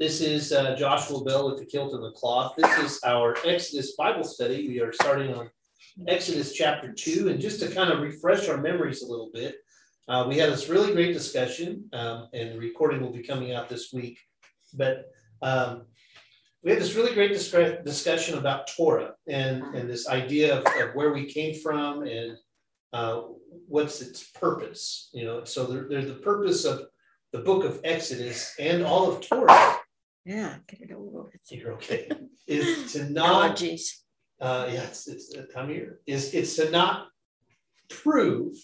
This is uh, Joshua Bell with the kilt and the cloth. This is our Exodus Bible study. We are starting on Exodus chapter 2. And just to kind of refresh our memories a little bit, uh, we had this really great discussion, um, and the recording will be coming out this week. But um, we had this really great disc- discussion about Torah and, and this idea of, of where we came from and uh, what's its purpose. You know, so there, there's the purpose of the book of Exodus and all of Torah. Yeah, get it over with. You're okay. Is to not. Allergies. Uh, yes, it's the time of year. Is it's to not prove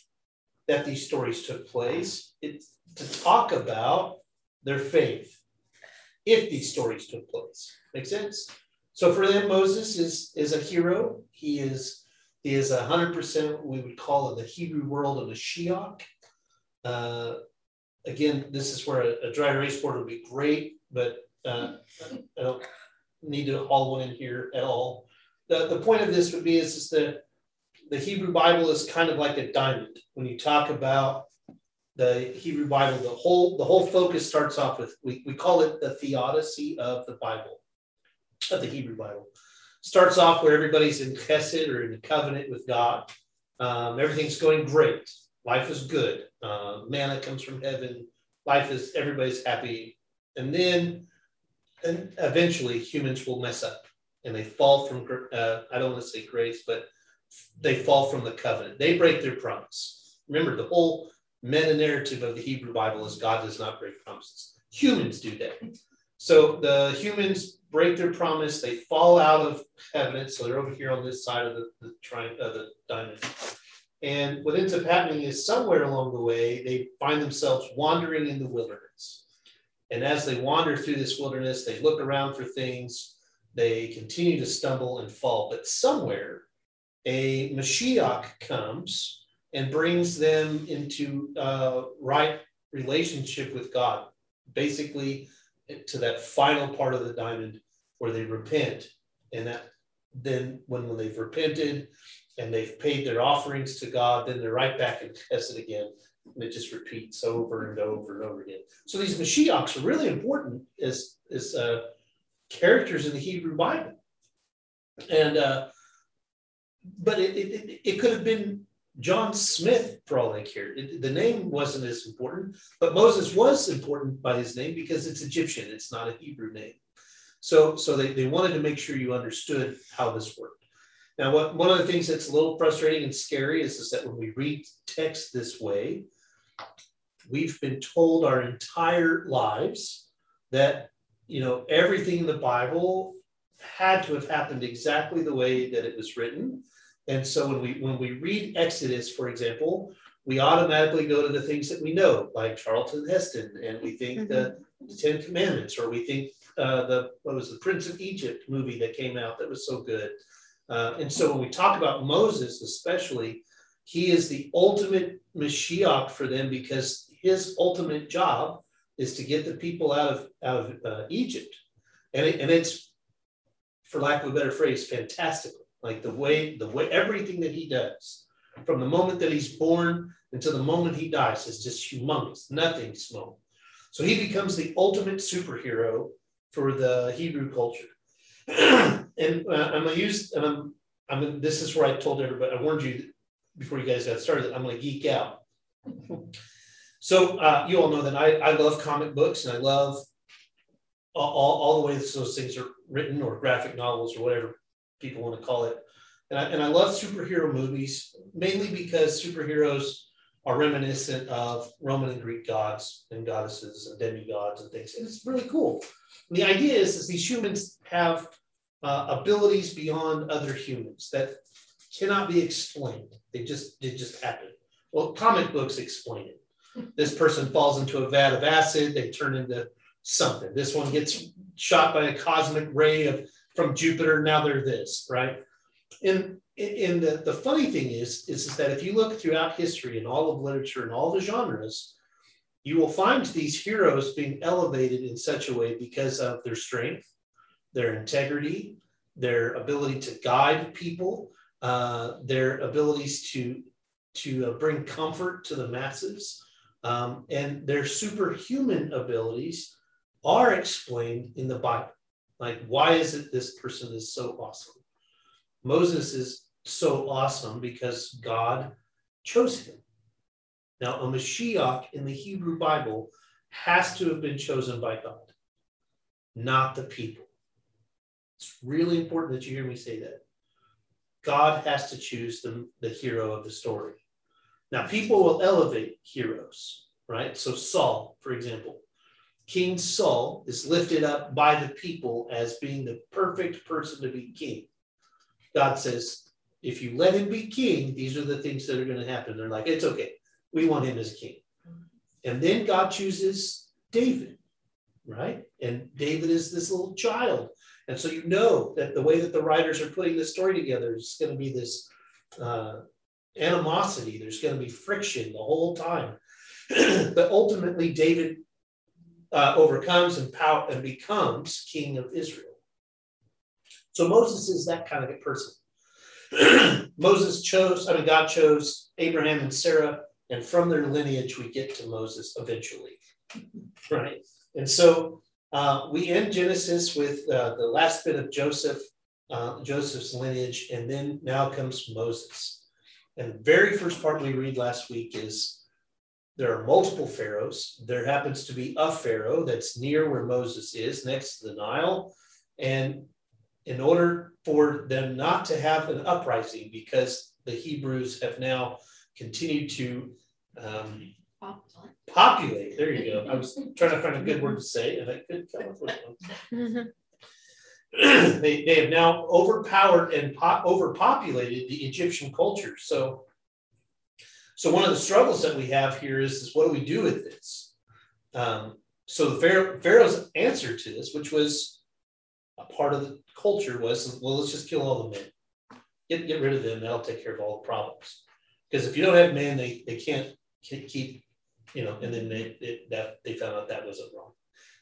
that these stories took place. It's to talk about their faith if these stories took place. Make sense? So for them, Moses is is a hero. He is he is a hundred percent what we would call in the Hebrew world of a Mashiach. Uh, again, this is where a, a dry erase board would be great, but uh, I don't need to haul one in here at all. The, the point of this would be is, is that the Hebrew Bible is kind of like a diamond. When you talk about the Hebrew Bible, the whole the whole focus starts off with we, we call it the theodicy of the Bible, of the Hebrew Bible. Starts off where everybody's in chesed or in covenant with God. Um, everything's going great. Life is good. Uh, manna comes from heaven. Life is everybody's happy. And then and eventually humans will mess up and they fall from uh, I don't want to say grace, but they fall from the covenant. They break their promise. Remember, the whole meta narrative of the Hebrew Bible is God does not break promises. Humans do that. So the humans break their promise. They fall out of covenant. So they're over here on this side of the, the the diamond. And what ends up happening is somewhere along the way, they find themselves wandering in the wilderness. And as they wander through this wilderness, they look around for things, they continue to stumble and fall. But somewhere, a Mashiach comes and brings them into uh, right relationship with God, basically to that final part of the diamond where they repent. And that then when, when they've repented and they've paid their offerings to God, then they're right back in Chesed again. And it just repeats over and over and over again. So these Mashiachs are really important as, as uh, characters in the Hebrew Bible. And uh, but it, it, it could have been John Smith for all they cared. It, the name wasn't as important, but Moses was important by his name because it's Egyptian. It's not a Hebrew name. So, so they, they wanted to make sure you understood how this worked. Now, what, one of the things that's a little frustrating and scary is, is that when we read text this way, we've been told our entire lives that you know everything in the Bible had to have happened exactly the way that it was written. And so when we when we read Exodus, for example, we automatically go to the things that we know, like Charlton Heston, and we think mm-hmm. the, the, Ten Commandments, or we think uh, the what was the Prince of Egypt movie that came out that was so good. Uh, and so when we talk about Moses, especially, he is the ultimate Mashiach for them because his ultimate job is to get the people out of out of uh, Egypt, and it, and it's for lack of a better phrase, fantastically. Like the way the way everything that he does, from the moment that he's born until the moment he dies, is just humongous. Nothing small. So he becomes the ultimate superhero for the Hebrew culture. and uh, I'm gonna use, and I'm, I'm. This is where I told everybody. I warned you before you guys got started. I'm gonna geek out. So uh, you all know that I, I love comic books and I love all, all, all the ways those things are written or graphic novels or whatever people want to call it. And I, and I love superhero movies mainly because superheroes are reminiscent of Roman and Greek gods and goddesses and demigods and things. And it's really cool. And the idea is, is these humans have uh, abilities beyond other humans that cannot be explained. They just it just happened. Well, comic books explain it. This person falls into a vat of acid, they turn into something. This one gets shot by a cosmic ray of from Jupiter. Now they're this, right? And and the, the funny thing is, is, is that if you look throughout history and all of literature and all the genres, you will find these heroes being elevated in such a way because of their strength, their integrity, their ability to guide people, uh, their abilities to to uh, bring comfort to the masses, um, and their superhuman abilities are explained in the Bible. Like, why is it this person is so awesome? Moses is so awesome because God chose him. Now, a Mashiach in the Hebrew Bible has to have been chosen by God, not the people. It's really important that you hear me say that. God has to choose the, the hero of the story. Now, people will elevate heroes, right? So, Saul, for example, King Saul is lifted up by the people as being the perfect person to be king. God says, if you let him be king, these are the things that are going to happen. They're like, it's okay. We want him as king. And then God chooses David, right? And David is this little child. And so you know that the way that the writers are putting this story together is going to be this uh, animosity. There's going to be friction the whole time. but ultimately, David uh, overcomes and, pow- and becomes king of Israel. So Moses is that kind of a person. Moses chose, I mean, God chose Abraham and Sarah, and from their lineage, we get to Moses eventually. Right. And so uh, we end Genesis with uh, the last bit of Joseph, uh, Joseph's lineage, and then now comes Moses. And the very first part we read last week is there are multiple pharaohs. There happens to be a pharaoh that's near where Moses is, next to the Nile. And in order for them not to have an uprising, because the Hebrews have now continued to um, populate. There you go. I was trying to find a good word to say, and I couldn't come up with one. they, they have now overpowered and po- overpopulated the Egyptian culture. So so one of the struggles that we have here is, is what do we do with this? Um, so the Pharaoh, Pharaoh's answer to this, which was a part of the culture, was well, let's just kill all the men, get get rid of them. That'll take care of all the problems. Because if you don't have men, they they can't keep, you know. And then they, that they found out that wasn't wrong.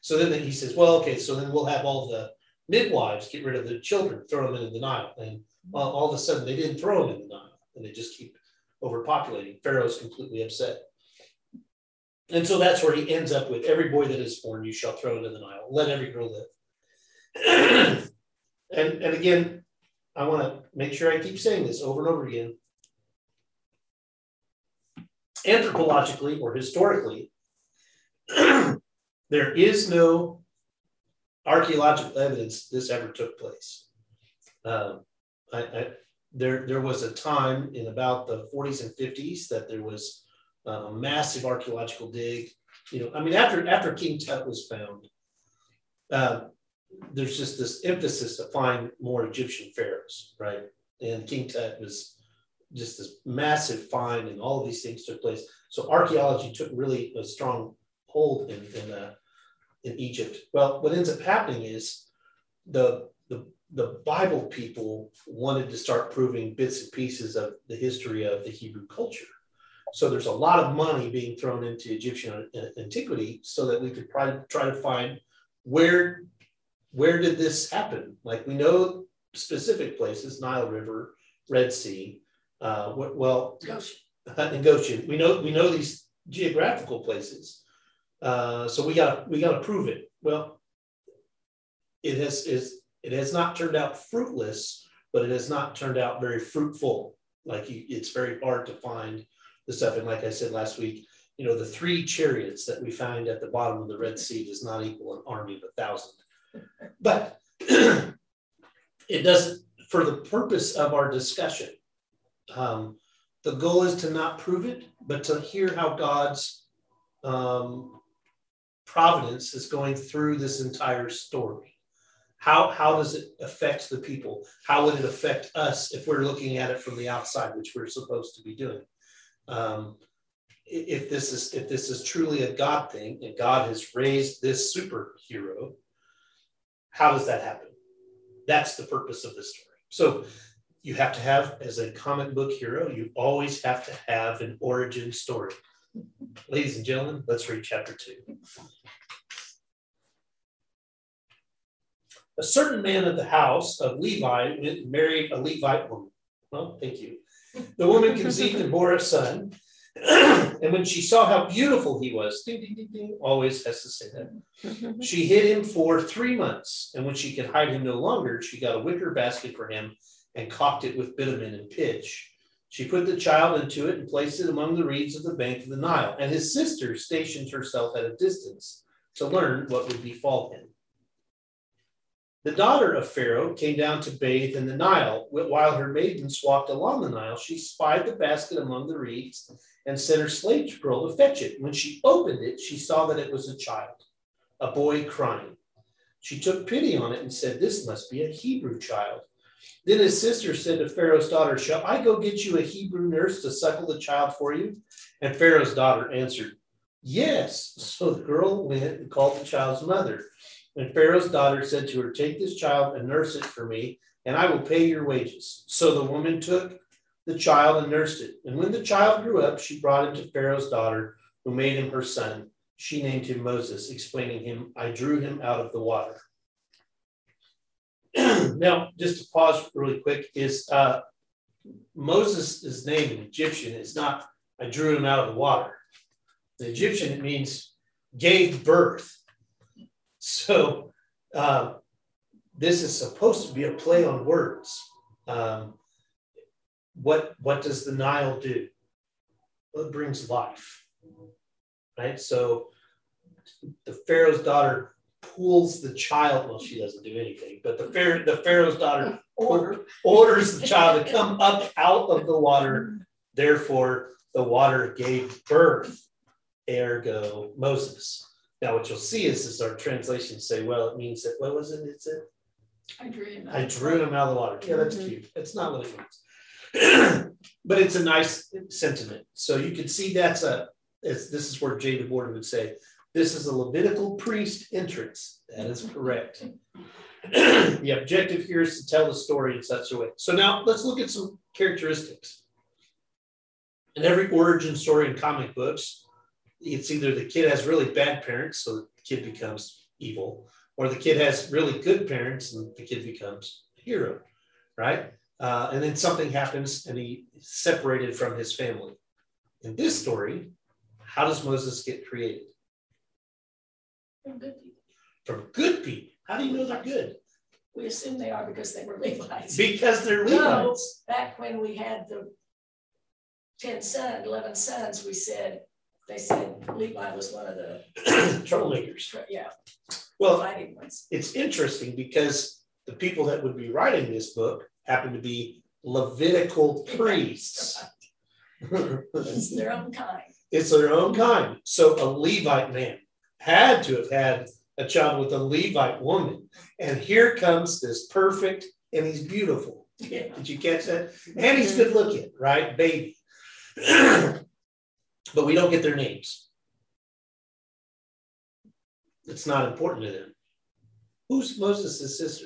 So then he says, well, okay, so then we'll have all the midwives get rid of the children, throw them into the Nile, and all, all of a sudden they didn't throw them in the Nile, and they just keep overpopulating. Pharaoh's completely upset. And so that's where he ends up with every boy that is born, you shall throw into the Nile. Let every girl live. and, and again, I want to make sure I keep saying this over and over again. Anthropologically or historically, there is no archaeological evidence this ever took place. Um, I, I, there, there was a time in about the 40s and 50s that there was a massive archaeological dig. You know, I mean, after after King Tut was found, uh, there's just this emphasis to find more Egyptian pharaohs, right? And King Tut was just this massive find, and all of these things took place. So archaeology took really a strong hold in in, uh, in Egypt. Well, what ends up happening is the the the Bible people wanted to start proving bits and pieces of the history of the Hebrew culture. So there's a lot of money being thrown into Egyptian antiquity so that we could try try to find where where did this happen? Like we know specific places, Nile River, Red Sea. Uh, well, Goshen. in Goshen, we know we know these geographical places. Uh, so we got we got to prove it. Well, it has is it has not turned out fruitless, but it has not turned out very fruitful. Like you, it's very hard to find the stuff. And like I said last week, you know, the three chariots that we find at the bottom of the Red Sea does not equal an army of a thousand. But it doesn't, for the purpose of our discussion, um, the goal is to not prove it, but to hear how God's um, providence is going through this entire story. How, how does it affect the people? How would it affect us if we're looking at it from the outside, which we're supposed to be doing? Um, if this is if this is truly a God thing and God has raised this superhero, how does that happen? That's the purpose of the story. So you have to have, as a comic book hero, you always have to have an origin story. Ladies and gentlemen, let's read chapter two. a certain man of the house of Levi went and married a Levite woman. Well, thank you. The woman conceived and bore a son, and when she saw how beautiful he was, ding, ding, ding, ding, always has to say that, she hid him for three months. And when she could hide him no longer, she got a wicker basket for him and caulked it with bitumen and pitch. She put the child into it and placed it among the reeds of the bank of the Nile. And his sister stationed herself at a distance to learn what would befall him. The daughter of Pharaoh came down to bathe in the Nile. While her maidens walked along the Nile, she spied the basket among the reeds and sent her slave girl to fetch it. When she opened it, she saw that it was a child, a boy crying. She took pity on it and said, This must be a Hebrew child. Then his sister said to Pharaoh's daughter, Shall I go get you a Hebrew nurse to suckle the child for you? And Pharaoh's daughter answered, Yes. So the girl went and called the child's mother. And Pharaoh's daughter said to her, Take this child and nurse it for me, and I will pay your wages. So the woman took the child and nursed it. And when the child grew up, she brought him to Pharaoh's daughter, who made him her son. She named him Moses, explaining him, I drew him out of the water. now, just to pause really quick, is uh, Moses' name in Egyptian is not, I drew him out of the water. The Egyptian, it means gave birth. So uh, this is supposed to be a play on words. Um, what what does the Nile do? Well, it brings life, right? So the Pharaoh's daughter pulls the child. Well, she doesn't do anything, but the Pharaoh, the Pharaoh's daughter order, orders the child to come up out of the water. Therefore, the water gave birth. Ergo, Moses. Now, what you'll see is, is our translations say, well, it means that, what was it? It's it. I drew him out. I drew him out of the water. Yeah, that's mm-hmm. cute. That's not what it means. but it's a nice sentiment. So you can see that's a, this is where Jay DeBoer would say, this is a Levitical priest entrance. That is correct. the objective here is to tell the story in such a way. So now let's look at some characteristics. In every origin story in comic books, it's either the kid has really bad parents, so the kid becomes evil, or the kid has really good parents and the kid becomes a hero, right? Uh, and then something happens and he separated from his family. In this story, how does Moses get created? From good people. From good people. How do you know they're good? We assume they are because they were Levites. Because they're Levites. No, back when we had the 10 sons, 11 sons, we said they said Levi was one of the troublemakers. Yeah. Well, fighting ones. It's interesting because the people that would be writing this book happen to be Levitical priests. it's their own kind. It's their own kind. So a Levite man had to have had a child with a Levite woman. And here comes this perfect, and he's beautiful. Yeah. Did you catch that? And he's good looking, right? Baby but we don't get their names. It's not important to them. Who's Moses' sister?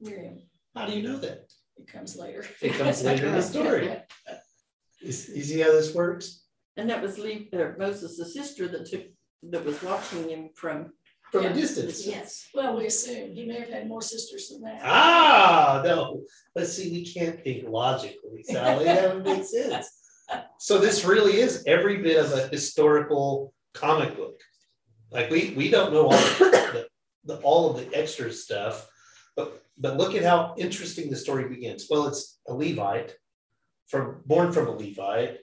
Miriam. How do you know that? It comes later. It comes later in the story. You see how this works? And that was Lee, uh, Moses' sister that took that was watching him from from yeah. a distance. Yes. Well, we assume he may have had more sisters than that. Ah, no. But see, we can't think logically, Sally. that would make sense so this really is every bit of a historical comic book. Like we we don't know all the, the, all of the extra stuff, but but look at how interesting the story begins. Well, it's a Levite from born from a Levite,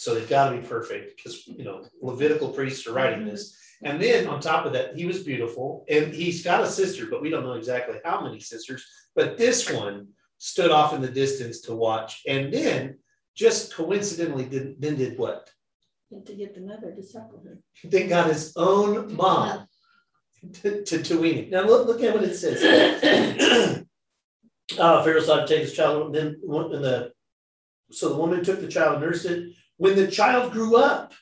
so they've got to be perfect because you know Levitical priests are writing this. And then on top of that, he was beautiful, and he's got a sister, but we don't know exactly how many sisters. But this one stood off in the distance to watch, and then just coincidentally did, then did what? to get the mother to suckle her. Then got his own mom to, to, to wean him. Now look, look at what it says. uh, Pharaoh sought to take his child, and then and the so the woman took the child and nursed it. When the child grew up,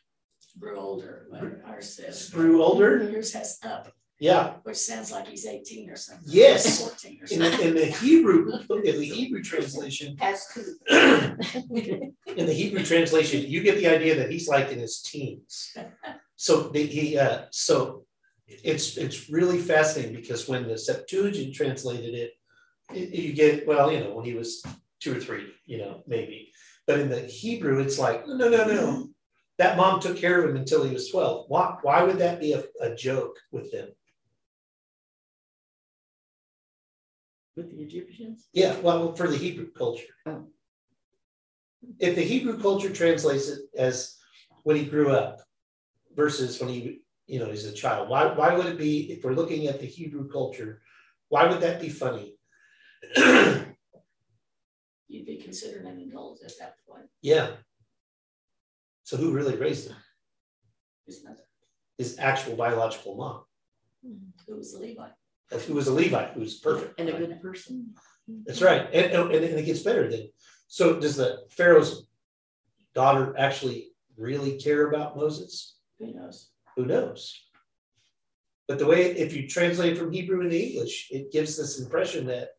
grew older, like ours says. Grew older. Yours has up. Yeah. Which sounds like he's 18 or something. Yes. 14 or something. In, the, in the Hebrew, in the Hebrew translation, has in the Hebrew translation, you get the idea that he's like in his teens. So the, he, uh, so it's it's really fascinating because when the Septuagint translated it, it, you get well, you know, when he was two or three, you know, maybe. But in the Hebrew, it's like no, no, no. that mom took care of him until he was 12. Why, why would that be a, a joke with them? With the Egyptians? Yeah, well, for the Hebrew culture. Oh. If the Hebrew culture translates it as when he grew up versus when he, you know, he's a child, why, why would it be, if we're looking at the Hebrew culture, why would that be funny? Considered an adult at that point. yeah. So who really raised him? His mother, His actual biological mom. who was a Levi. Who was a Levite, who was perfect. And a good person. That's right. And, and, and it gets better then. So does the Pharaoh's daughter actually really care about Moses? Who knows? Who knows? But the way, if you translate from Hebrew into English, it gives this impression that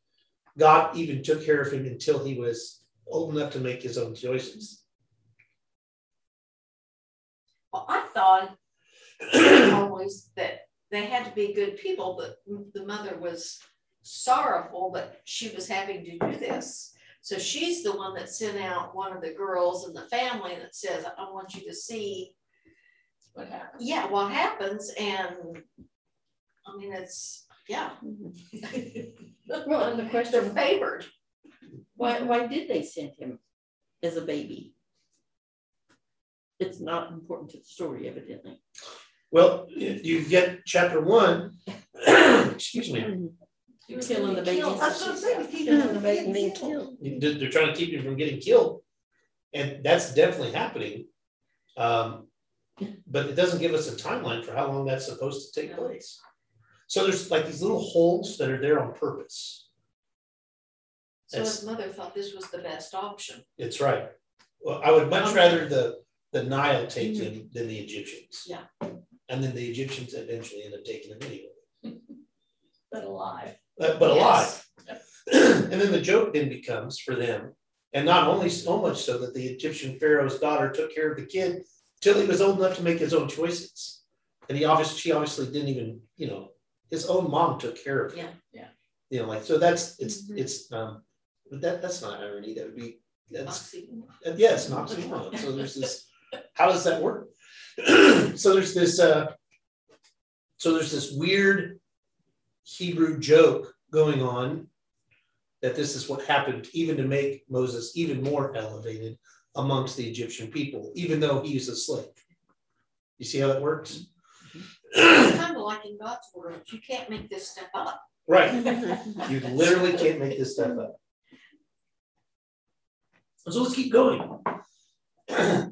God even took care of him until he was old enough to make his own choices. Well, I thought always that they had to be good people, but the mother was sorrowful that she was having to do this. So she's the one that sent out one of the girls in the family that says, I want you to see, What happens. yeah, what happens. And I mean, it's, yeah, Well, and the they're question, favored. Why, why did they send him as a baby? It's not important to the story, evidently. Well, you get chapter one, excuse me, He was Killing the be killed. babies. That's what I'm saying. He Killing the didn't baby. get killed. they're trying to keep him from getting killed. And that's definitely happening. Um, but it doesn't give us a timeline for how long that's supposed to take place. So there's like these little holes that are there on purpose. So his mother thought this was the best option. It's right. Well, I would much Okay. rather the, the Nile take him than the Egyptians. Yeah. And then the Egyptians eventually end up taking him anyway, But alive. but, but alive. Yes. and then the joke then becomes for them, and not only so much so that the Egyptian Pharaoh's daughter took care of the kid till he was old enough to make his own choices. And he obviously, she obviously didn't even, you know, his own mom took care of him. Yeah, yeah. You know, like, so that's, it's, Mhm. it's, um, but that, that's not irony. That would be, that's, Oxymoron. uh, yeah, it's an oxymoron. So there's this, how does that work? so there's this, uh, so there's this weird Hebrew joke going on that this is what happened, even to make Moses even more elevated amongst the Egyptian people, even though he's a slave. You see how that works? It's kind of like in God's word, you can't make this stuff up. Right. You literally can't make this stuff up. So let's keep going. yeah,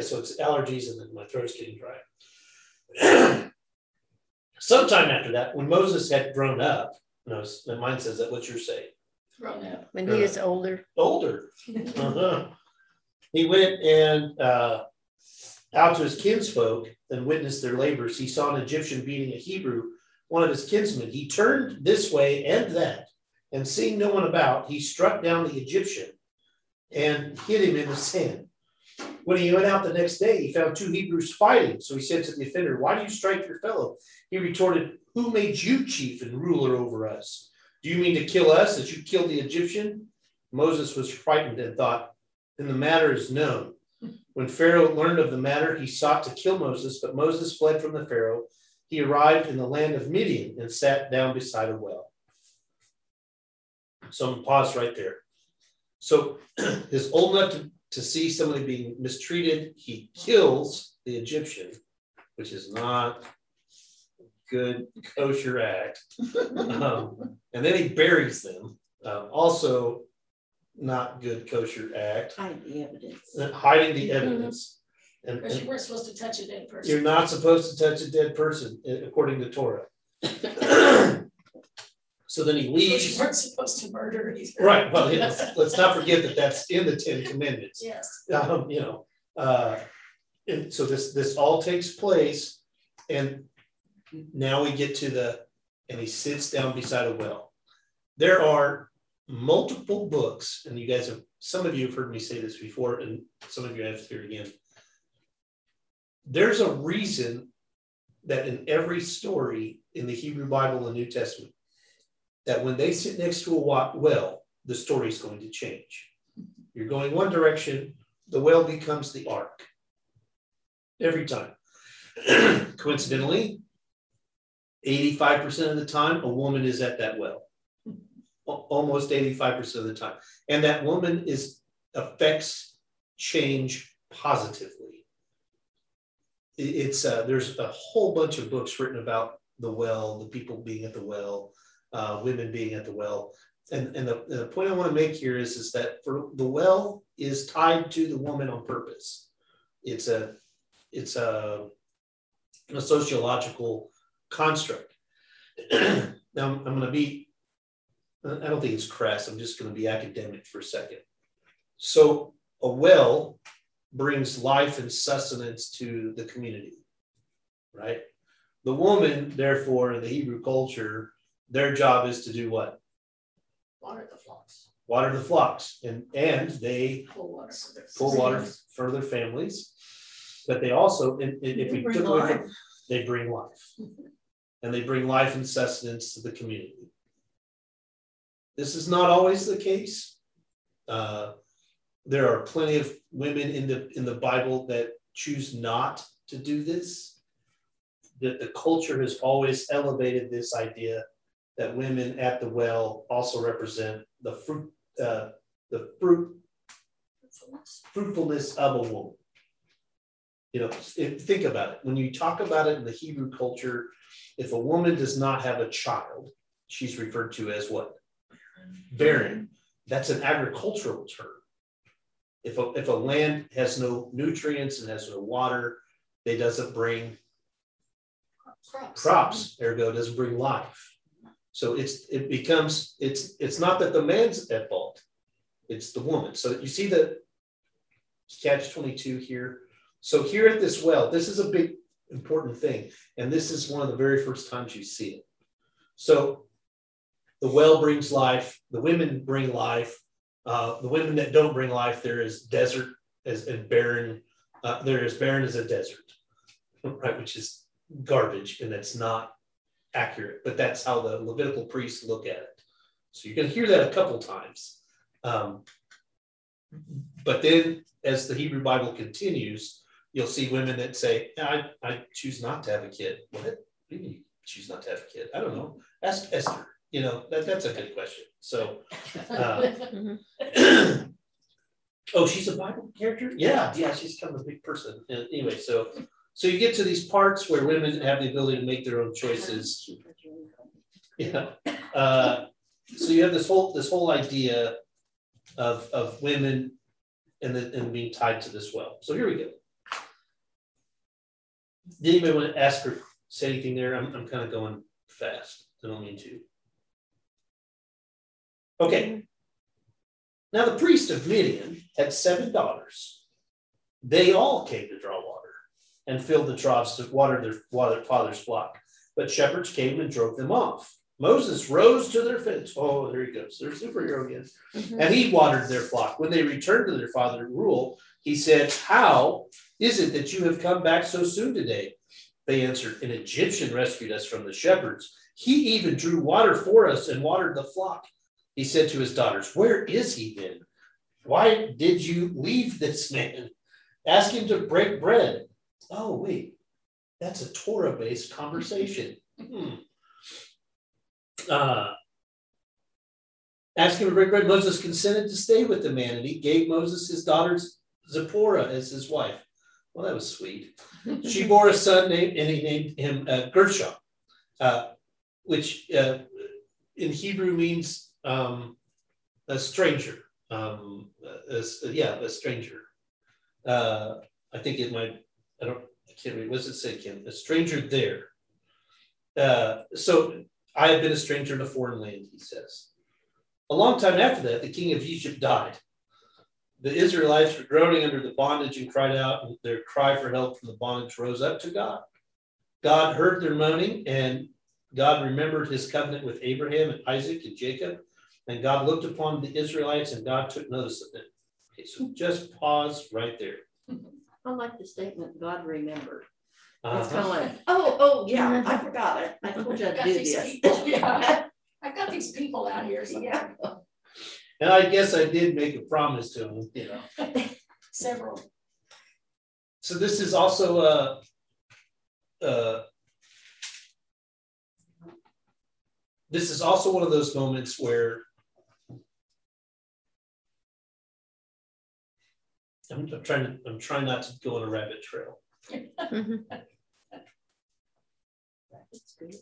so it's allergies and then my throat's getting dry. Sometime after that, when Moses had grown up, no, and mine says that, what's yours say? Grown up. When he is older. Older. Uh-huh. He went and uh, out to his kinsfolk and witnessed their labors. He saw an Egyptian beating a Hebrew, one of his kinsmen. He turned this way and that, and seeing no one about, he struck down the Egyptian and hit him in the sand. When he went out the next day, he found two Hebrews fighting. So he said to the offender, Why do you strike your fellow? He retorted, Who made you chief and ruler over us? Do you mean to kill us as you killed the Egyptian? Moses was frightened and thought, Then the matter is known. When Pharaoh learned of the matter, he sought to kill Moses, but Moses fled from the Pharaoh. He arrived in the land of Midian and sat down beside a well. So I'm pause right there. So is old enough to, to see somebody being mistreated. He kills the Egyptian, which is not a good kosher act. Um, and then he buries them. Uh, also, not good kosher act. Hiding the evidence. Uh, Hiding the evidence. And, Because you weren't supposed to touch a dead person. you're not supposed to touch a dead person according to Torah. so then he leaves. you weren't supposed to murder either. Right. Well, yeah, let's, let's not forget that that's in the Ten Commandments. Yes. Um, you know, uh, and so this this all takes place, and now we get to the and he sits down beside a well. There are multiple books, and you guys have some of you have heard me say this before, and some of you have to hear it again. There's a reason that in every story in the Hebrew Bible and New Testament, that when they sit next to a well, the story is going to change. You're going one direction, the well becomes the arc. Every time. Coincidentally, 85% of the time, a woman is at that well. Almost 85% of the time. And that woman is affects change positively. It's uh, there's a whole bunch of books written about the well, the people being at the well, uh, women being at the well. And, and the, the point I want to make here is, is that for the well is tied to the woman on purpose. It's a it's a, a sociological construct. now I'm, I'm going to be I don't think it's crass. I'm just going to be academic for a second. So a well brings life and sustenance to the community, right? The woman, therefore, in the Hebrew culture, their job is to do what? Water the flocks. Water the flocks, and and they Pull water. pull water for their families, but they also, and, and if They we took away, from- they bring life, and they bring life and sustenance to the community. This is not always the case. Uh, there are plenty of women in the in the Bible that choose not to do this. That the culture has always elevated this idea that women at the well also represent the fruit, uh, the fruit, fruitfulness of a woman. You know, if, think about it. When you talk about it in the Hebrew culture, if a woman does not have a child, she's referred to as what? Barren. That's an agricultural term. If a, if a land has no nutrients and has no water, it doesn't bring Crops. crops, ergo doesn't bring life. So it's it becomes it's it's not that the man's at fault, it's the woman. So you see the catch 22 here. So here at this well, this is a big important thing. And this is one of the very first times you see it. So the well brings life, the women bring life. Uh, the women that don't bring life, there is desert as and barren. Uh, there is barren as a desert, right? Which is garbage and that's not accurate, but that's how the Levitical priests look at it. So you can hear that a couple times. Um, but then as the Hebrew Bible continues, you'll see women that say, I, I choose not to have a kid. What? What do you mean choose not to have a kid? I don't know. Ask Esther. You know, that, that's a good question. So, uh, oh, she's a Bible character? Yeah, yeah, she's kind of a big person. And anyway, so so you get to these parts where women have the ability to make their own choices. Yeah. Uh, so you have this whole this whole idea of of women and the, and being tied to this well. So here we go. Did anybody want to ask or say anything there? I'm, I'm kind of going fast. I don't mean to. Okay. Now the priest of Midian had seven daughters. They all came to draw water and filled the troughs to water their, water their father's flock. But shepherds came and drove them off. Moses rose to their fence. Oh, there he goes. There's superhero again. Mm-hmm. And he watered their flock. When they returned to their father Reuel, he said, How is it that you have come back so soon today? They answered, An Egyptian rescued us from the shepherds. He even drew water for us and watered the flock. He said to his daughters, Where is he then? Why did you leave this man? Ask him to break bread. Oh, wait, that's a Torah based conversation. Hmm. Uh, ask him to break bread. Moses consented to stay with the man, and he gave Moses his daughter Zipporah as his wife. Well, that was sweet. she bore a son named, and he named him uh, Gershom, uh, which uh, in Hebrew means um, a stranger. Um, a, yeah, a stranger. Uh, I think it might. I don't. I can't read. What does it say, Kim? A stranger there. Uh, so I have been a stranger in a foreign land, he says. A long time after that, the king of Egypt died. The Israelites were groaning under the bondage and cried out, and their cry for help from the bondage rose up to God. God heard their moaning, and God remembered his covenant with Abraham and Isaac and Jacob. And God looked upon the Israelites, and God took notice of them. Okay, so just pause right there. I like the statement, God remembered. Uh-huh. It's kind of like, oh, oh, yeah, I forgot it. I told you I've I'd got do these this. people, yeah. I've got these people out here. Yeah. And I guess I did make a promise to him, you know. several. So this is also a, uh, this is also one of those moments where I'm, I'm trying to I'm trying not to go on a rabbit trail. Mhm. That's good.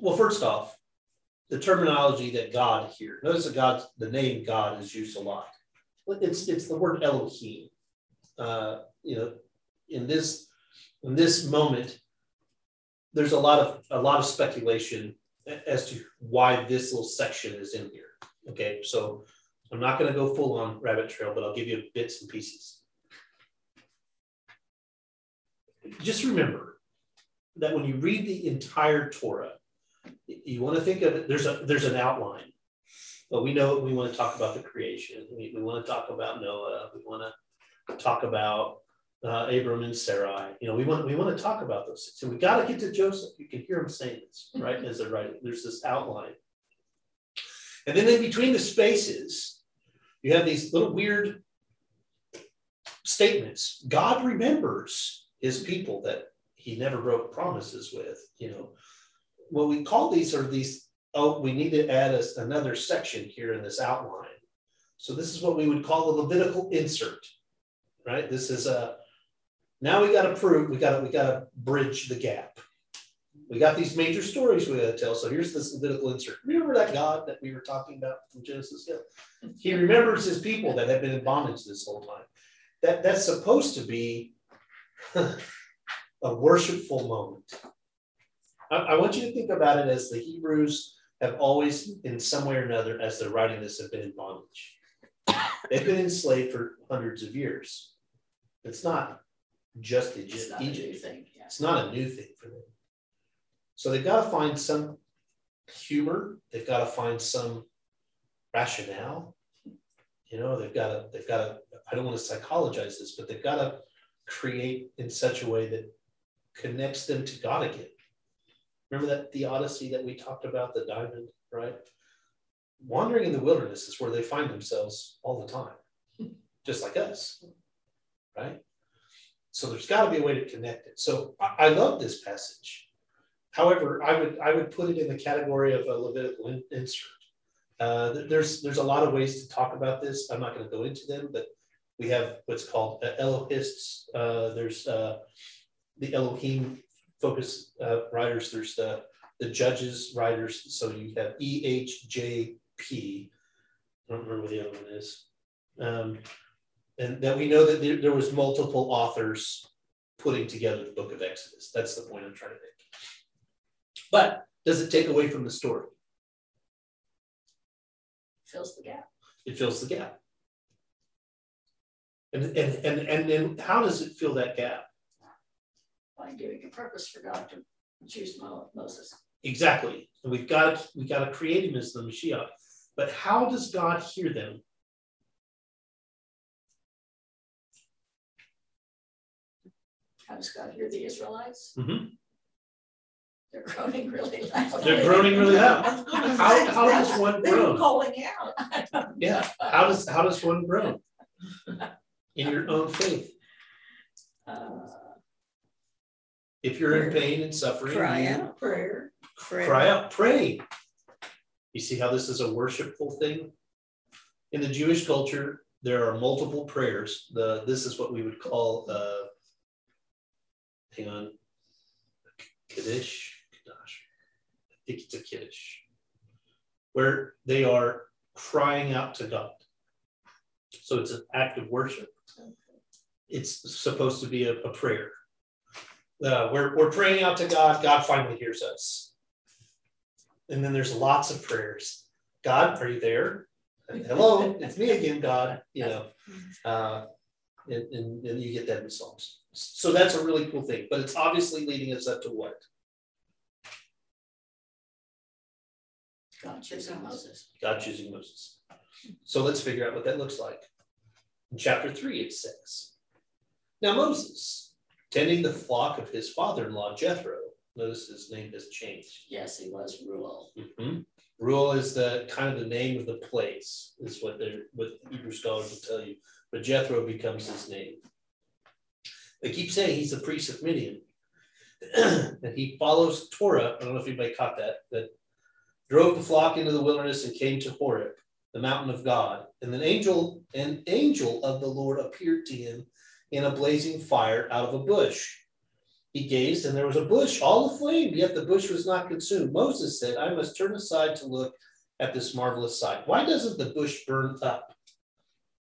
Well, first off, the terminology that God here. Notice that God, the name God is used a lot. It's it's the word Elohim. Uh, you know, in this in this moment, there's a lot of a lot of speculation as to why this little section is in here. Okay, so I'm not going to go full on rabbit trail, but I'll give you bits and pieces. Just remember that when you read the entire Torah, you want to think of it. There's a there's an outline. But we know we want to talk about the creation. We, we want to talk about Noah. We want to talk about uh, Abram and Sarai. You know, we want we want to talk about those things. And we got to get to Joseph. You can hear him saying this, right? As they're writing. There's this outline. And then in between the spaces, you have these little weird statements. God remembers his people that he never broke promises with, you know. What we call these are these, oh, we need to add a, another section here in this outline. So this is what we would call a Levitical insert, right? This is a, now we got to prove, we got to, we got to bridge the gap. We got these major stories we got to tell. So here's this Levitical insert. Remember that God that we were talking about from Genesis? Yeah. He remembers his people that have been in bondage this whole time. That that's supposed to be a worshipful moment. I, I want you to think about it as the Hebrews have always, in some way or another, as they're writing this, have been in bondage. They've been enslaved for hundreds of years. It's not just It's Egypt, a new thing, yeah. It's not a new thing for them. So they've got to find some humor. They've got to find some rationale. You know, they've got to, they've got to, I don't want to psychologize this, but they've got to create in such a way that connects them to God again. Remember that the Odyssey that we talked about, the diamond, right? Wandering in the wilderness is where they find themselves all the time, just like us, right? So there's got to be a way to connect it. So I, I love this passage. However, I would I would put it in the category of a Levitical in- insert. Uh, th- there's there's a lot of ways to talk about this. I'm not going to go into them, but we have what's called uh, Elohists. Uh, there's uh, the Elohim focus uh, writers. There's the the judges writers. So you have EHJP. I don't remember what the other one is. Um, and that we know that there, there was multiple authors putting together the book of Exodus. That's the point I'm trying to make. But does it take away from the story? Fills the gap. It fills the gap. And and and and then how does it fill that gap? by giving a purpose for God to choose Moses. Exactly. And we've got to we got to create him as the Mashiach. But how does God hear them? How does God hear the Israelites? Mhm. They're groaning really loud. They're groaning really loud. I was gonna How, how does one groan? calling out. Yeah. How does how does one groan? In your own faith. Uh, If you're in pain and suffering, Cry out, prayer. cry out, pray. You see how this is a worshipful thing? In the Jewish culture, there are multiple prayers. The this is what we would call uh hang on. Kiddush. Kiddush. I think it's a Kiddush. Where they are crying out to God. So it's an act of worship. It's supposed to be a, a prayer. Uh, we're, we're praying out to God. God finally hears us. And then there's lots of prayers. God, are you there? Hello, it's me again, God. You know, uh, and, and, and you get that in Psalms. So that's a really cool thing. But it's obviously leading us up to what? God choosing Moses. God choosing Moses. So let's figure out what that looks like. In chapter three, it says, Now Moses, tending the flock of his father in law Jethro, notice his name has changed. Yes, he was Reuel. Mhm. Reuel is the kind of the name of the place, is what they're what Hebrew scholars will tell you. but Jethro becomes his name. They keep saying he's the priest of Midian. and he follows Torah. I don't know if anybody caught that, that drove the flock into the wilderness and came to Horeb, the mountain of God. And an angel, an angel of the Lord appeared to him in a blazing fire out of a bush. He gazed, and there was a bush all aflame, yet the bush was not consumed. Moses said, I must turn aside to look at this marvelous sight. Why doesn't the bush burn up?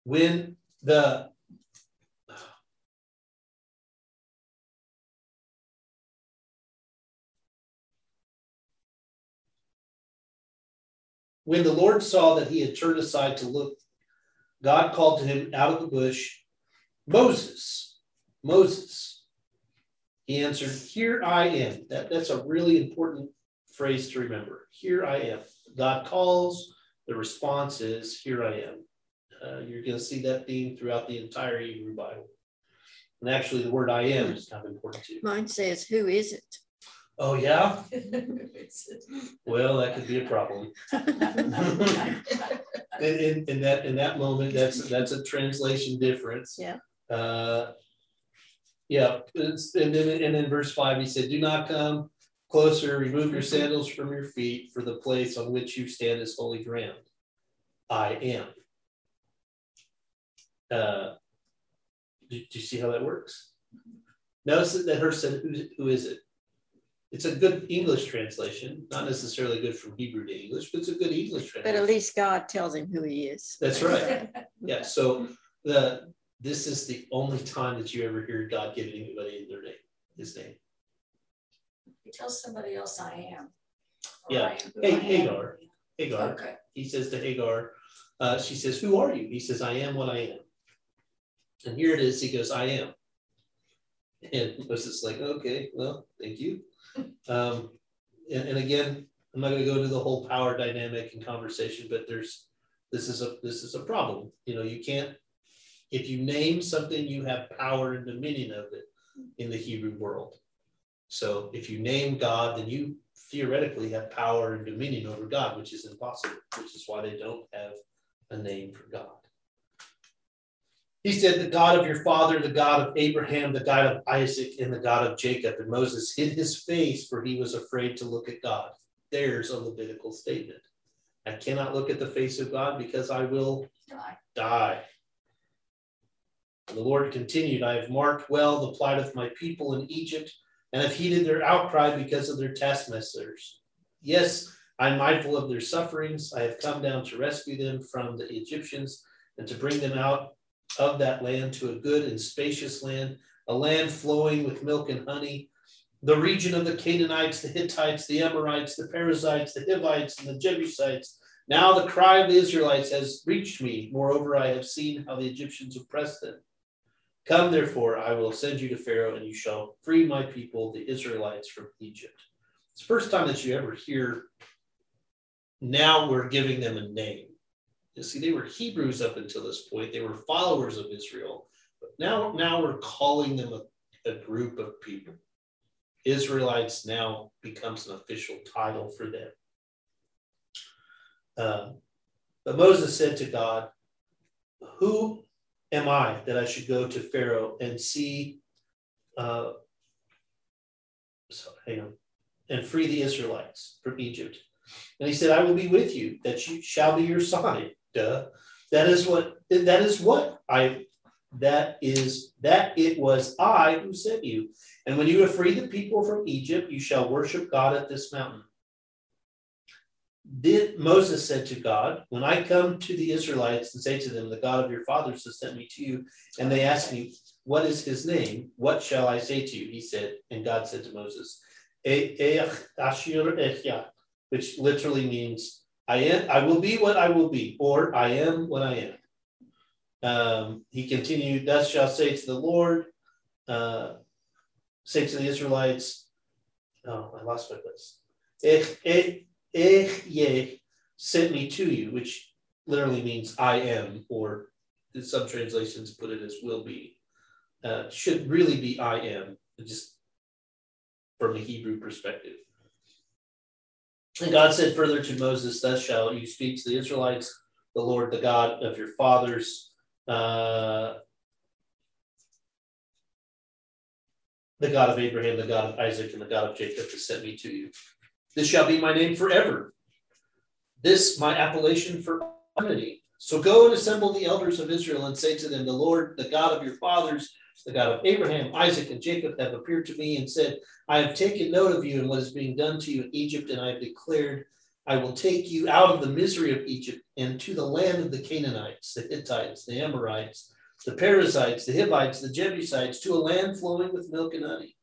When the when the Lord saw that he had turned aside to look, God called to him out of the bush, Moses, Moses. He answered, Here I am. That, that's a really important phrase to remember. Here I am. God calls, the response is, Here I am. Uh, you're going to see that theme throughout the entire Hebrew Bible. And actually, the word I am is kind of important too. Mine says, Who is it? Oh, yeah? well, that could be a problem. in, in, in, that in that moment, that's that's a translation difference. Yeah. Uh, yeah. It's, and then and in verse five, he said, "Do not come closer. Remove your sandals from your feet, for the place on which you stand is holy ground. I am." Uh, do, do you see how that works? Notice that her said, "Who who is it?" It's a good English translation, not necessarily good from Hebrew to English, but it's a good English translation. But at least God tells him who he is. That's right. Yeah. So the this is the only time that you ever hear God giving anybody their name, his name. He tells somebody else I am. Yeah. Hey, Hagar. Hagar. Okay. He says to Hagar, uh, she says, Who are you? He says, I am what I am. And here it is. He goes, I am. And Moses like, okay, well, thank you. Um, and, and again, I'm not going to go into the whole power dynamic and conversation, but there's this is a this is a problem. You know, you can't if you name something, you have power and dominion of it in the Hebrew world. So if you name God, then you theoretically have power and dominion over God, which is impossible, which is why they don't have a name for God. He said, The God of your father, the God of Abraham, the God of Isaac, and the God of Jacob. And Moses hid his face, for he was afraid to look at God. There's a Levitical statement. I cannot look at the face of God because I will die. die. The Lord continued, I have marked well the plight of my people in Egypt and have heeded their outcry because of their taskmasters. Yes, I'm mindful of their sufferings. I have come down to rescue them from the Egyptians and to bring them out of that land to a good and spacious land, a land flowing with milk and honey, the region of the Canaanites, the Hittites, the Amorites, the Perizzites, the Hivites, and the Jebusites. Now the cry of the Israelites has reached me. Moreover, I have seen how the Egyptians oppressed them. Come, therefore, I will send you to Pharaoh, and you shall free my people, the Israelites, from Egypt. It's the first time that you ever hear, now we're giving them a name. You see, they were Hebrews up until this point. They were followers of Israel. But now, now we're calling them a, a group of people. Israelites now becomes an official title for them. Um, but Moses said to God, Who am I that I should go to Pharaoh and see, uh, so, hang on, and free the Israelites from Egypt? And he said, I will be with you, that you shall be your sign. Duh. That is what that is what I that is that it was I who sent you. And when you have freed the people from Egypt, you shall worship God at this mountain. Did Moses said to God, When I come to the Israelites and say to them, The God of your fathers has sent me to you, and they ask me, What is his name? What shall I say to you? He said, and God said to Moses, which literally means I am, I will be what I will be, or I am what I am. Um, he continued, Thus shall say to the Lord, uh, say to the Israelites, oh, I lost my place. Ech, ech, sent me to you, which literally means I am, or some translations put it as will be. Uh, should really be I am, just from a Hebrew perspective. And God said further to Moses, Thus shall you speak to the Israelites, the Lord, the God of your fathers, Uh, the God of Abraham, the God of Isaac, and the God of Jacob has sent me to you. This shall be my name forever. This my appellation for eternity. So go and assemble the elders of Israel and say to them, The Lord, the God of your fathers, the God of Abraham, Isaac, and Jacob, have appeared to me and said, I have taken note of you and what is being done to you in Egypt, and I have declared, I will take you out of the misery of Egypt and to the land of the Canaanites, the Hittites, the Amorites, the Perizzites, the Hivites, the Jebusites, to a land flowing with milk and honey.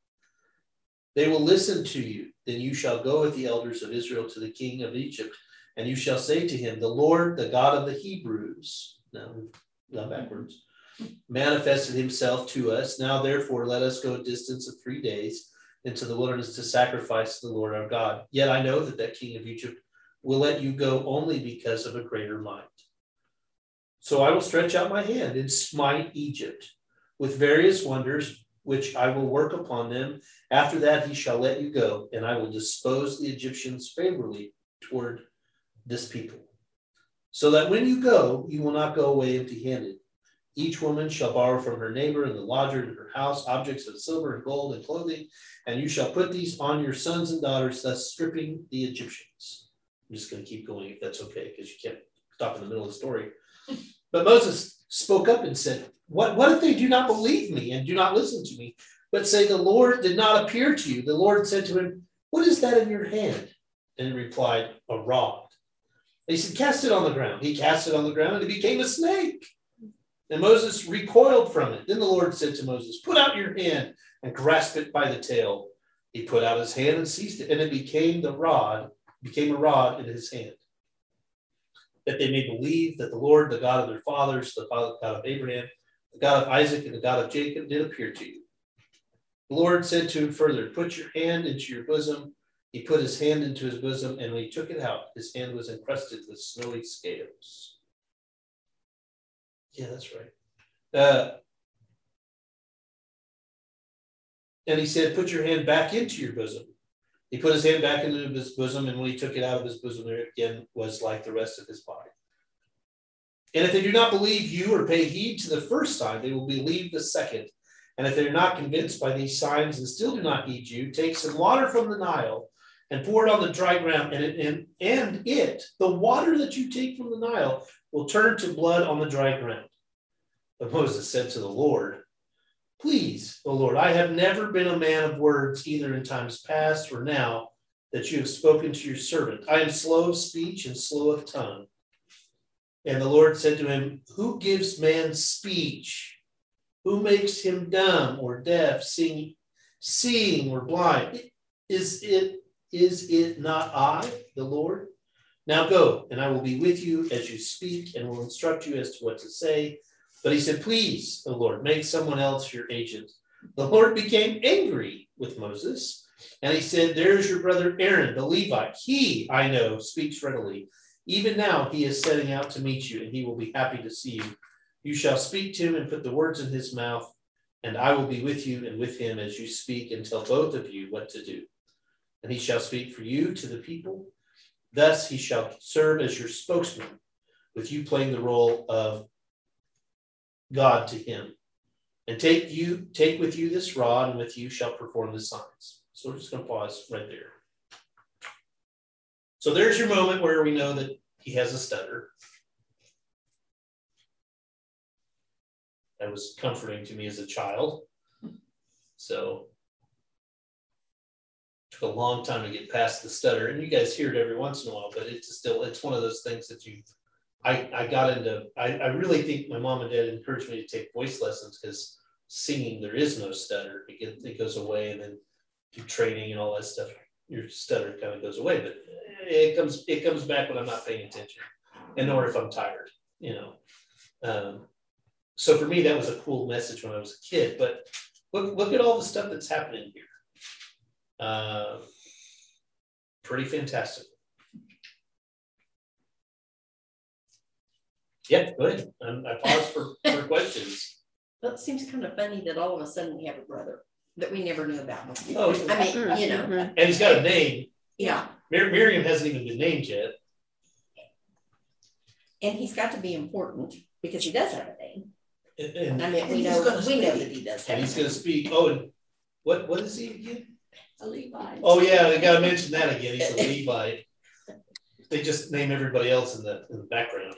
They will listen to you. Then you shall go with the elders of Israel to the king of Egypt, and you shall say to him, The Lord, the God of the Hebrews, now not backwards, manifested himself to us. Now, therefore, let us go a distance of three days into the wilderness to sacrifice to the Lord our God. Yet I know that that king of Egypt will let you go only because of a greater might. So I will stretch out my hand and smite Egypt with various wonders, which I will work upon them. After that, he shall let you go, and I will dispose the Egyptians favorably toward this people. So that when you go, you will not go away empty handed. Each woman shall borrow from her neighbor and the lodger in her house objects of silver and gold and clothing, and you shall put these on your sons and daughters, thus stripping the Egyptians. I'm just going to keep going if that's okay, because you can't stop in the middle of the story. But Moses spoke up and said, what, what if they do not believe me and do not listen to me, but say, The Lord did not appear to you? The Lord said to him, What is that in your hand? And he replied, A rod. He said, Cast it on the ground. He cast it on the ground and it became a snake. And Moses recoiled from it. Then the Lord said to Moses, Put out your hand and grasp it by the tail. He put out his hand and seized it, and it became the rod, became a rod in his hand that they may believe that the Lord, the God of their fathers, the God of Abraham, the God of Isaac, and the God of Jacob did appear to you. The Lord said to him further, Put your hand into your bosom. He put his hand into his bosom, and when he took it out, his hand was encrusted with snowy scales. Yeah, that's right. Uh, and he said, Put your hand back into your bosom. He put his hand back into his bosom, and when he took it out of his bosom, there again was like the rest of his body. And if they do not believe you or pay heed to the first sign, they will believe the second. And if they're not convinced by these signs and still do not heed you, take some water from the Nile and pour it on the dry ground, and it, and, and it, the water that you take from the Nile, will turn to blood on the dry ground. But Moses said to the Lord, Please, O Lord, I have never been a man of words, either in times past or now, that you have spoken to your servant. I am slow of speech and slow of tongue. And the Lord said to him, Who gives man speech? Who makes him dumb or deaf, seeing, seeing or blind? Is it is it not I, the Lord? Now go, and I will be with you as you speak, and will instruct you as to what to say. But he said, Please, O Lord, make someone else your agent. The Lord became angry with Moses, and he said, There's your brother Aaron, the Levite. He, I know, speaks readily. Even now he is setting out to meet you, and he will be happy to see you. You shall speak to him and put the words in his mouth, and I will be with you and with him as you speak and tell both of you what to do. And he shall speak for you to the people. Thus he shall serve as your spokesman, with you playing the role of God to him. And take you, take with you this rod, and with you shall perform the signs. So we're just going to pause right there. So there's your moment where we know that he has a stutter. That was comforting to me as a child. So took a long time to get past the stutter. And you guys hear it every once in a while, but it's still it's one of those things that you I, I got into, I, I really think my mom and dad encouraged me to take voice lessons because singing, there is no stutter. It, it goes away and then do training and all that stuff. Your stutter kind of goes away, but it comes, it comes back when I'm not paying attention and or if I'm tired, you know. Um, so for me, that was a cool message when I was a kid, but look, look at all the stuff that's happening here. Uh, pretty fantastic. Yeah, go ahead. Um, I pause for, for questions. Well, it seems kind of funny that all of a sudden we have a brother that we never knew about before. Oh, I mean, you know, and he's got a name. yeah. Mir- Miriam hasn't even been named yet. And he's got to be important because he does have a name. And, and, I mean, we know, gonna we know that he does have and he's going to speak. Oh, and what what is he again? A Levite. Oh yeah, they got to mention that again. He's a Levite. They just name everybody else in the in the background.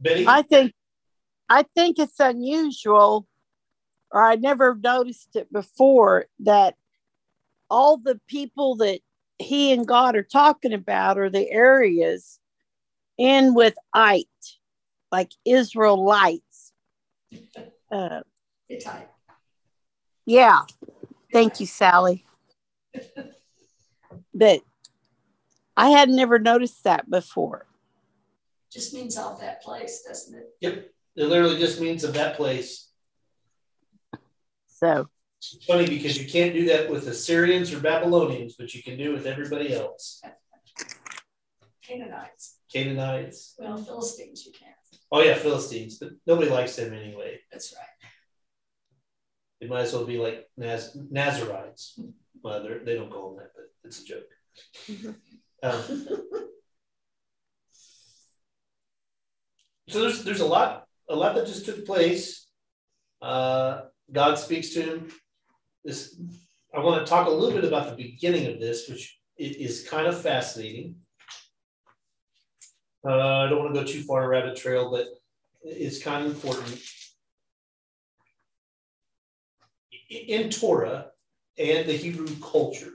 Betty, I think I think it's unusual, or I never noticed it before, that all the people that he and God are talking about are the areas in with it, like Israelites. Uh, Hittite. yeah. Thank you, Sally. But I had never noticed that before. Just means off that place, doesn't it? yep, it literally just means of that place. So It's funny because you can't do that with Assyrians or Babylonians, but you can do it with everybody else. Canaanites. Canaanites. Well, Philistines, you can't. Oh yeah, Philistines, but nobody likes them anyway. That's right. They might as well be like Naz- Nazarites. Well, they're- they don't call them that, but it's a joke. Um, so there's there's a lot a lot that just took place. Uh, God speaks to him. This I want to talk a little bit about the beginning of this, which is kind of fascinating. Uh, I don't want to go too far a rabbit trail, but it's kind of important. In Torah and the Hebrew culture,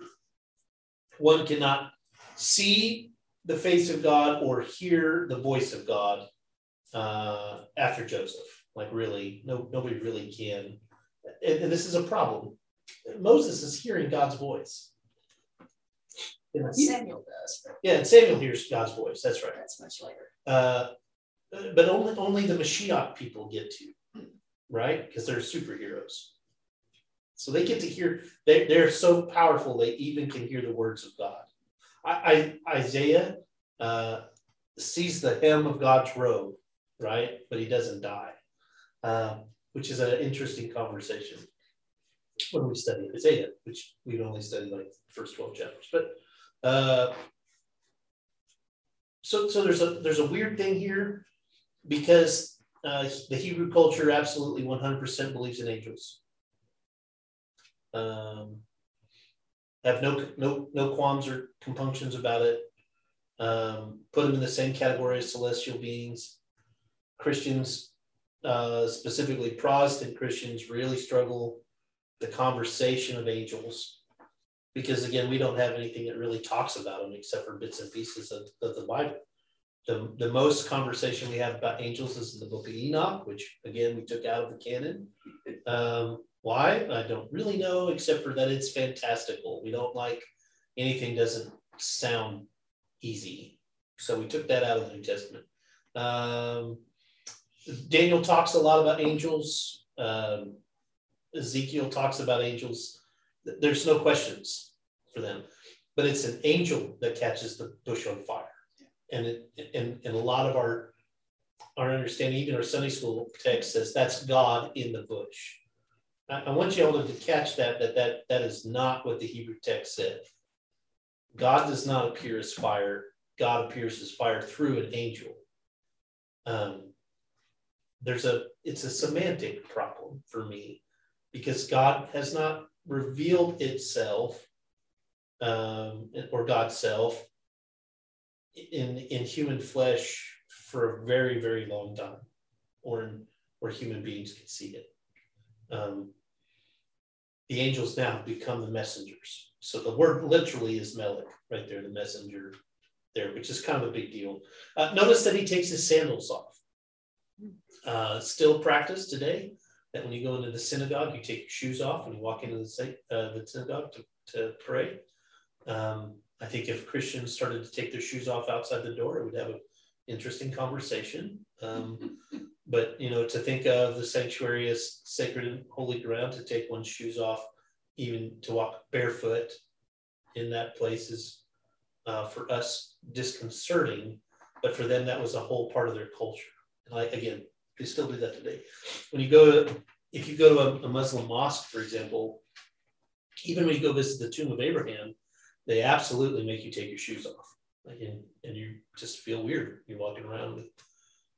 one cannot see the face of God or hear the voice of God uh, after Joseph. Like really, no nobody really can. And, and this is a problem. Moses is hearing God's voice. And he- Samuel does, yeah, and Samuel hears God's voice. That's right. that's much later. Uh, but only only the Mashiach people get to, right? Because they're superheroes. So they get to hear. They they're so powerful they even can hear the words of God. I, I Isaiah uh, sees the hem of God's robe, right? But he doesn't die, um, which is an interesting conversation when we study Isaiah, which we've only studied like the first twelve chapters, but. Uh, so so there's a there's a weird thing here because uh, the Hebrew culture absolutely 100% believes in angels. Um, have no no no qualms or compunctions about it. Um, put them in the same category as celestial beings. Christians, uh, specifically Protestant Christians, really struggle the conversation of angels. Because again we don't have anything that really talks about them except for bits and pieces of, of the bible. The, the most conversation we have about angels is in the book of enoch which again we took out of the canon. Um, why? I don't really know except for that it's fantastical. We don't like anything doesn't sound easy. So we took that out of the new testament. Um, daniel talks a lot about angels. Um, ezekiel talks about angels. There's no questions for them but it's an angel that catches the bush on fire. And it and, and a lot of our our understanding even our sunday school text says that's god in the bush. I, I want you all to catch that that that that is not what the hebrew text said. God does not appear as fire. God appears as fire through an angel. Um, there's a it's a semantic problem for me because god has not revealed itself um, or God's self in in human flesh for a very very long time, or in, where human beings can see it. Um, the angels now become the messengers. So the word literally is melech right there, the messenger there, which is kind of a big deal. Uh, notice that he takes his sandals off. Uh, still practice today that when you go into the synagogue, you take your shoes off when you walk into the, uh, the synagogue to, to pray. Um, I think if Christians started to take their shoes off outside the door, it would have an interesting conversation. Um, but you know, to think of the sanctuary as sacred and holy ground, to take one's shoes off, even to walk barefoot in that place is uh, for us disconcerting. But for them, that was a whole part of their culture. And like again, they still do that today. When you go to, if you go to a, a Muslim mosque, for example, even when you go visit the tomb of Abraham, they absolutely make you take your shoes off. Like, and, and you just feel weird. You're walking around with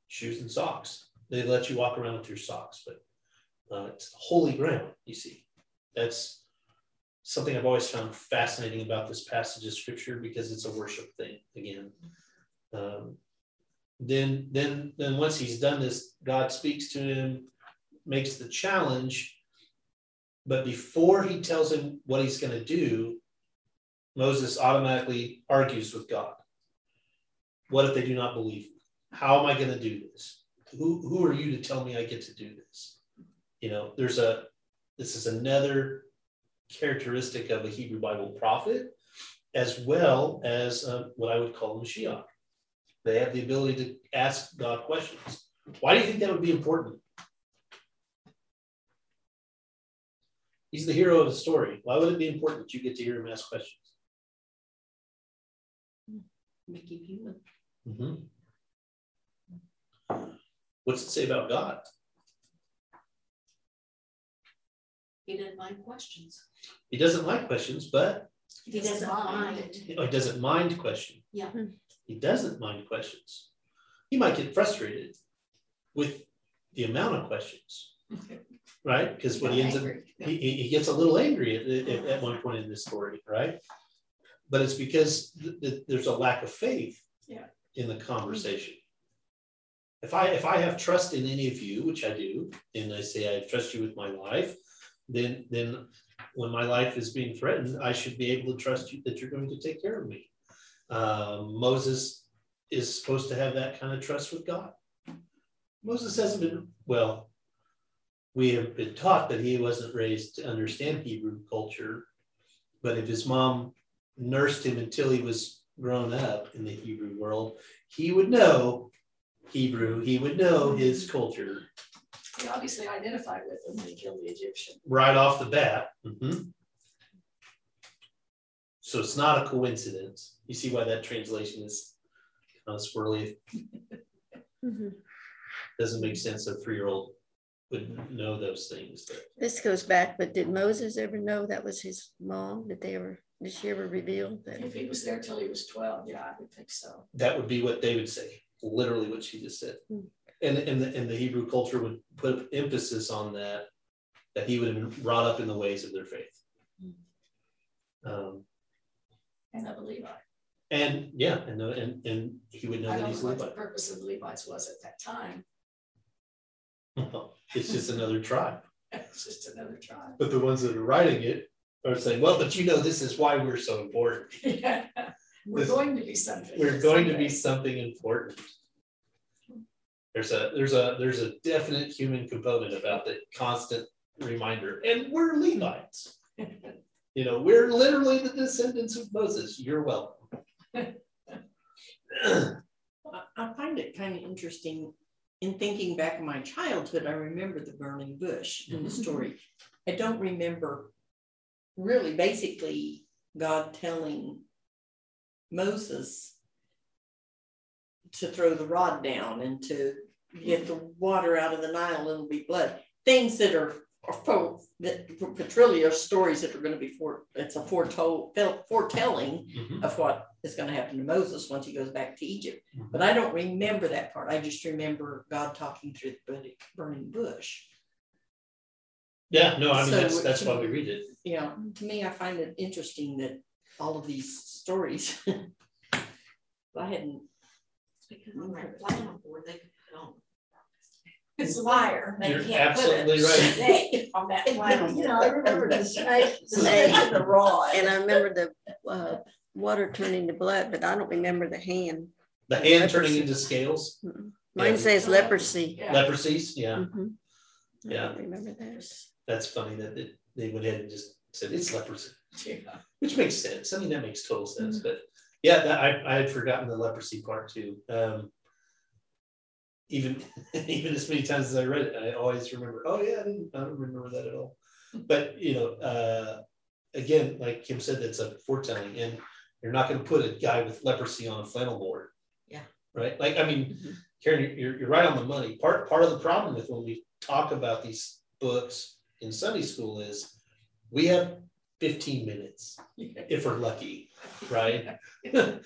shoes and socks. They let you walk around with your socks, but uh, it's holy ground, you see. That's something I've always found fascinating about this passage of scripture because it's a worship thing again. Um, then, then, then once he's done this, God speaks to him, makes the challenge, but before he tells him what he's going to do, Moses automatically argues with God. What if they do not believe me? How am I going to do this? Who, who are you to tell me I get to do this? You know, there's a, this is another characteristic of a Hebrew Bible prophet, as well as uh, what I would call a Mashiach. They have the ability to ask God questions. Why do you think that would be important? He's the hero of the story. Why would it be important that you get to hear him ask questions? Make you human. Mm-hmm. What's it say about God? He doesn't mind questions. He doesn't like questions, but He doesn't mind. he doesn't mind question. Yeah. He doesn't mind questions. He might get frustrated with the amount of questions, right? Because when he ends up, he, he he gets a little angry at, at, at one point in this story, right? But it's because th- th- there's a lack of faith Yeah. in the conversation. If I if I have trust in any of you, which I do, and I say I trust you with my life, then then when my life is being threatened, I should be able to trust you that you're going to take care of me. Um, Moses is supposed to have that kind of trust with God. Moses hasn't been well. We have been taught that he wasn't raised to understand Hebrew culture, but if his mom nursed him until he was grown up in the Hebrew world, he would know Hebrew. He would know his culture He obviously identified with them when he killed the Egyptian. right off the bat. Mhm. So it's not a coincidence. You see why that translation is kind of swirly. Mhm. Doesn't make sense. A three-year-old would know those things. But This goes back, but did Moses ever know that was his mom? Did they ever, did she ever reveal that? If he was there till he was twelve, yeah, I would think so. that would be what they would say. Literally, what she just said. Hmm. And and the, and the Hebrew culture would put emphasis on that. That he would have been brought up in the ways of their faith. Um, And of a Levi. and yeah, and uh, and and he would know I that don't he's know what the purpose of the Levites was at that time. it's just another tribe. It's just another tribe. But the ones that are writing it are saying, well, but you know, this is why we're so important. Yeah. We're This- going to be something. We're going to be something important. There's a there's a there's a definite human component about the constant reminder, and we're Levites. You know, we're literally the descendants of Moses. You're welcome. I, find it kind of interesting in thinking back in my childhood. I remember the burning bush in the mm-hmm. story. I don't remember really basically God telling Moses to throw the rod down and to get the water out of the Nile it'll be blood. Things that are for, that for Petrilia are stories that are going to be for it's a foretold foretelling Mhm. of what is going to happen to Moses once he goes back to Egypt. Mhm. But I don't remember that part. I just remember God talking through the burning- burning bush. Yeah, no, I mean So that's that's why we read it. You know, to me, I find it interesting that all of these stories. I hadn't. Because on that flannel board, they could put on. It's a liar. They You're can't put absolutely right. snake On that flannel. You know, I remember the snake, the Snake. snake and the rod. And I remember the uh, water turning to blood, but I don't remember the hand. The hand turning into scales, Mine Yeah. says leprosy. Yeah. leprosies. Yeah, Mhm. I Yeah. don't remember that. that's funny that it, they went ahead and just said it's leprosy. Yeah. which makes sense. I mean, that makes total sense. But yeah, that, I, I had forgotten the leprosy part too. Um, even even as many times as I read it, I always remember. Oh yeah, I didn't, I don't remember that at all. But you know, uh, again, like Kim said, that's a foretelling, and you're not going to put a guy with leprosy on a flannel board. Yeah. Right. Like I mean, Mhm. Karen, you're- you're you're right on the money. Part part of the problem with when we talk about these books in Sunday school is we have 15 minutes if we're lucky, right? and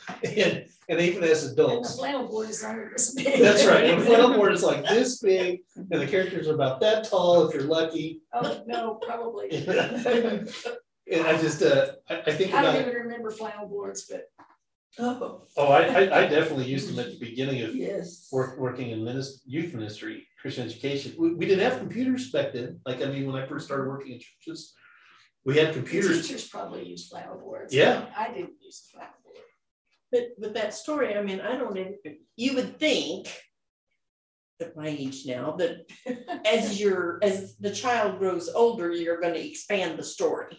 and even as And the adults, flannel board is under this big. that's right. And flannel board is like this big, and the characters are about that tall if you're lucky. Oh, no, probably. And I just, uh, I, I think I about don't even remember flannel boards, but Oh, Oh, I, I, I definitely used them at the beginning of yes. work, working in minis, youth ministry, Christian education. We, we didn't have computers back then. Like, I mean, when I first started working in churches, we had the computers. teachers probably use flannel boards. Yeah. I didn't use a flannel board. But with that story, I mean, I don't, even- you would think at my age now, that as your, as the child grows older, you're gonna expand the story.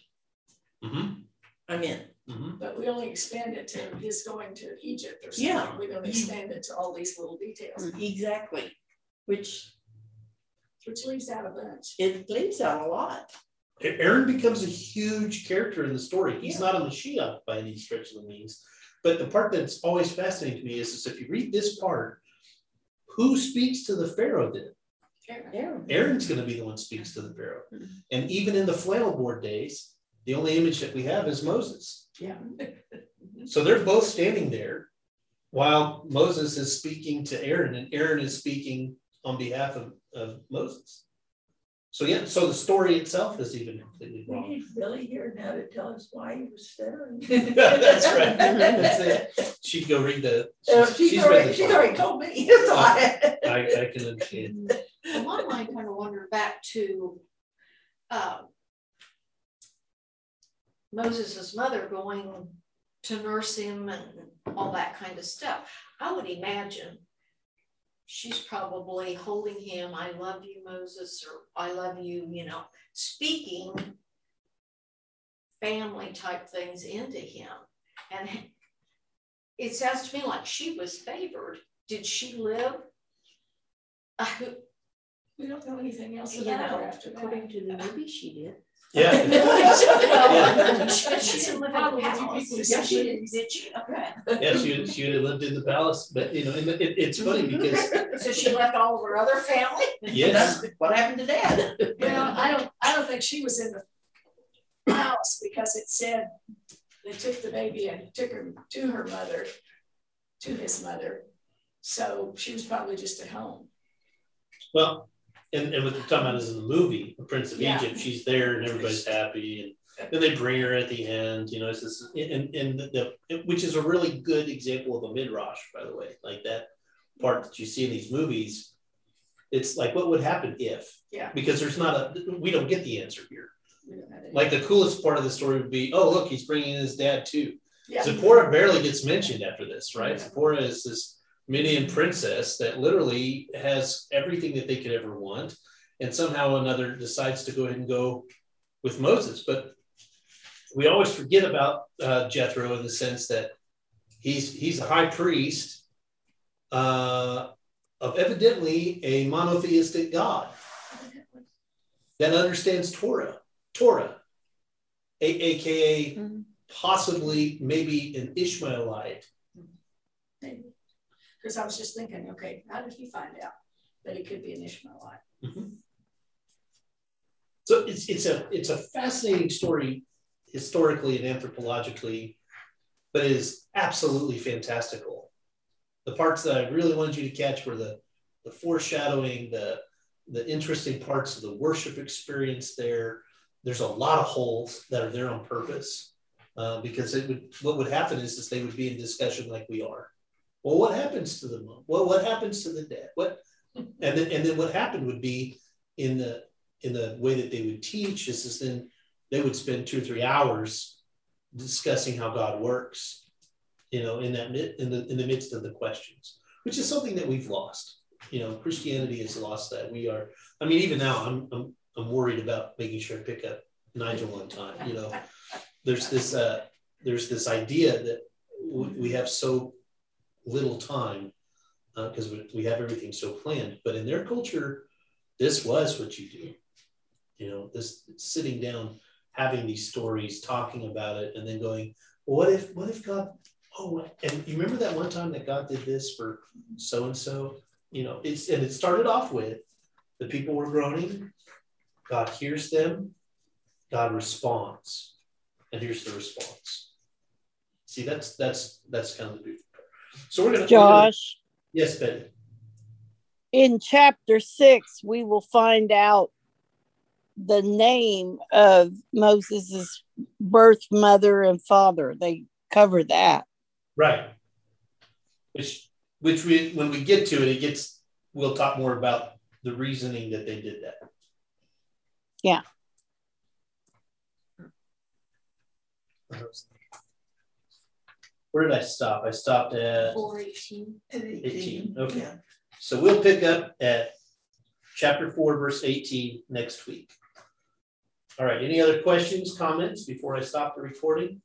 Mhm, I'm in. mhm. But we only expand it to his going to Egypt or something. Yeah. something. We don't expand it to all these little details, Exactly. Which which leaves out a bunch. it leaves out a lot. Aaron becomes a huge character in the story. He's not a Mashiach by any stretch of the means. But the part that's always fascinating to me is, is if you read this part, who speaks to the Pharaoh then? Yeah. Aaron's going to be the one who speaks to the Pharaoh. Hmm. And even in the flannel board days, the only image that we have is Moses. Yeah. So they're both standing there while Moses is speaking to Aaron, and Aaron is speaking on behalf of, of Moses. So, yeah, so the story itself is even completely We wrong. need Billy here now to tell us why he was there. That's right. That's it. She'd go read the. Uh, she's- She's she's already, the she's already told me. So I- I, I can understand. In my mind, kind of wonder back to um, Moses's mother going to nurse him and all that kind of stuff. I would imagine she's probably holding him, I love you, Moses, or I love you, you know, speaking family type things into him. And it sounds to me like she was favored. Did she live? Uh, We don't know anything else you about her know, after that. according to the movie, she did. Yeah. Well, She she She's didn't live in probably a a palace. people Yeah, she she did. is. Did she? Okay. Yeah, she would, she would have lived in the palace, but you know, and it, it's funny because, So she left all of her other family? yes, What happened to dad? Well, I don't, I don't think she was in the house because it said they took the baby and took her to her mother, to his mother. So she was probably just at home. well, and, and what you're talking about is in the movie, The Prince of Yeah. Egypt, she's there and everybody's happy and then they bring her at the end, you know, it's this, and, and the, the, which is a really good example of a midrash, by the way, like that part that you see in these movies. It's like, what would happen if? Yeah. Because there's not a, we don't get the answer here. We don't have any- Like the coolest part of the story would be, oh, look, he's bringing his dad too. Yeah. Zipporah barely gets mentioned after this, right? Zipporah is this Midian princess that literally has everything that they could ever want, and somehow another decides to go ahead and go with Moses. But we always forget about uh, Jethro in the sense that he's he's a high priest uh, of evidently a monotheistic God that understands Torah, Torah, a- aka Mhm. possibly maybe an Ishmaelite. Maybe. Because I was just thinking, okay, how did he find out that he could be an Ishmaelite? So it's it's a it's a fascinating story historically and anthropologically, but it is absolutely fantastical. The parts that I really wanted you to catch were the the foreshadowing, the the interesting parts of the worship experience there. There's a lot of holes that are there on purpose uh, because it would what would happen is, is they would be in discussion like we are. Well, what happens to the mom? Well, what happens to the dad? What and then and then what happened would be in the in the way that they would teach is, is then they would spend two or three hours discussing how God works, you know, in that in the in the midst of the questions, which is something that we've lost. You know, Christianity has lost that. We are. I mean, even now, I'm I'm I'm worried about making sure I pick up Nigel on time. You know, there's this uh, there's this idea that we have so little time uh, because we, we have everything so planned. But in their culture, this was what you do. You know, this sitting down, having these stories, talking about it, and then going, well, what if what if God? Oh, and you remember that one time that God did this for so and so? You know, it's and it started off with the people were groaning. God hears them. God responds. and here's the response. See, that's that's that's kind of the beauty. So we're we're gonna- Josh, yes, Betty. in chapter six, we will find out the name of Moses's birth mother and father. They cover that. Right. Which which we when we get to it, it gets we'll talk more about the reasoning that they did that. Yeah. Where did I stop? I stopped at Four eighteen. At 18, okay. yeah. so we'll pick up at chapter 4 verse 18 next week. All right, any other questions, comments before I stop the recording?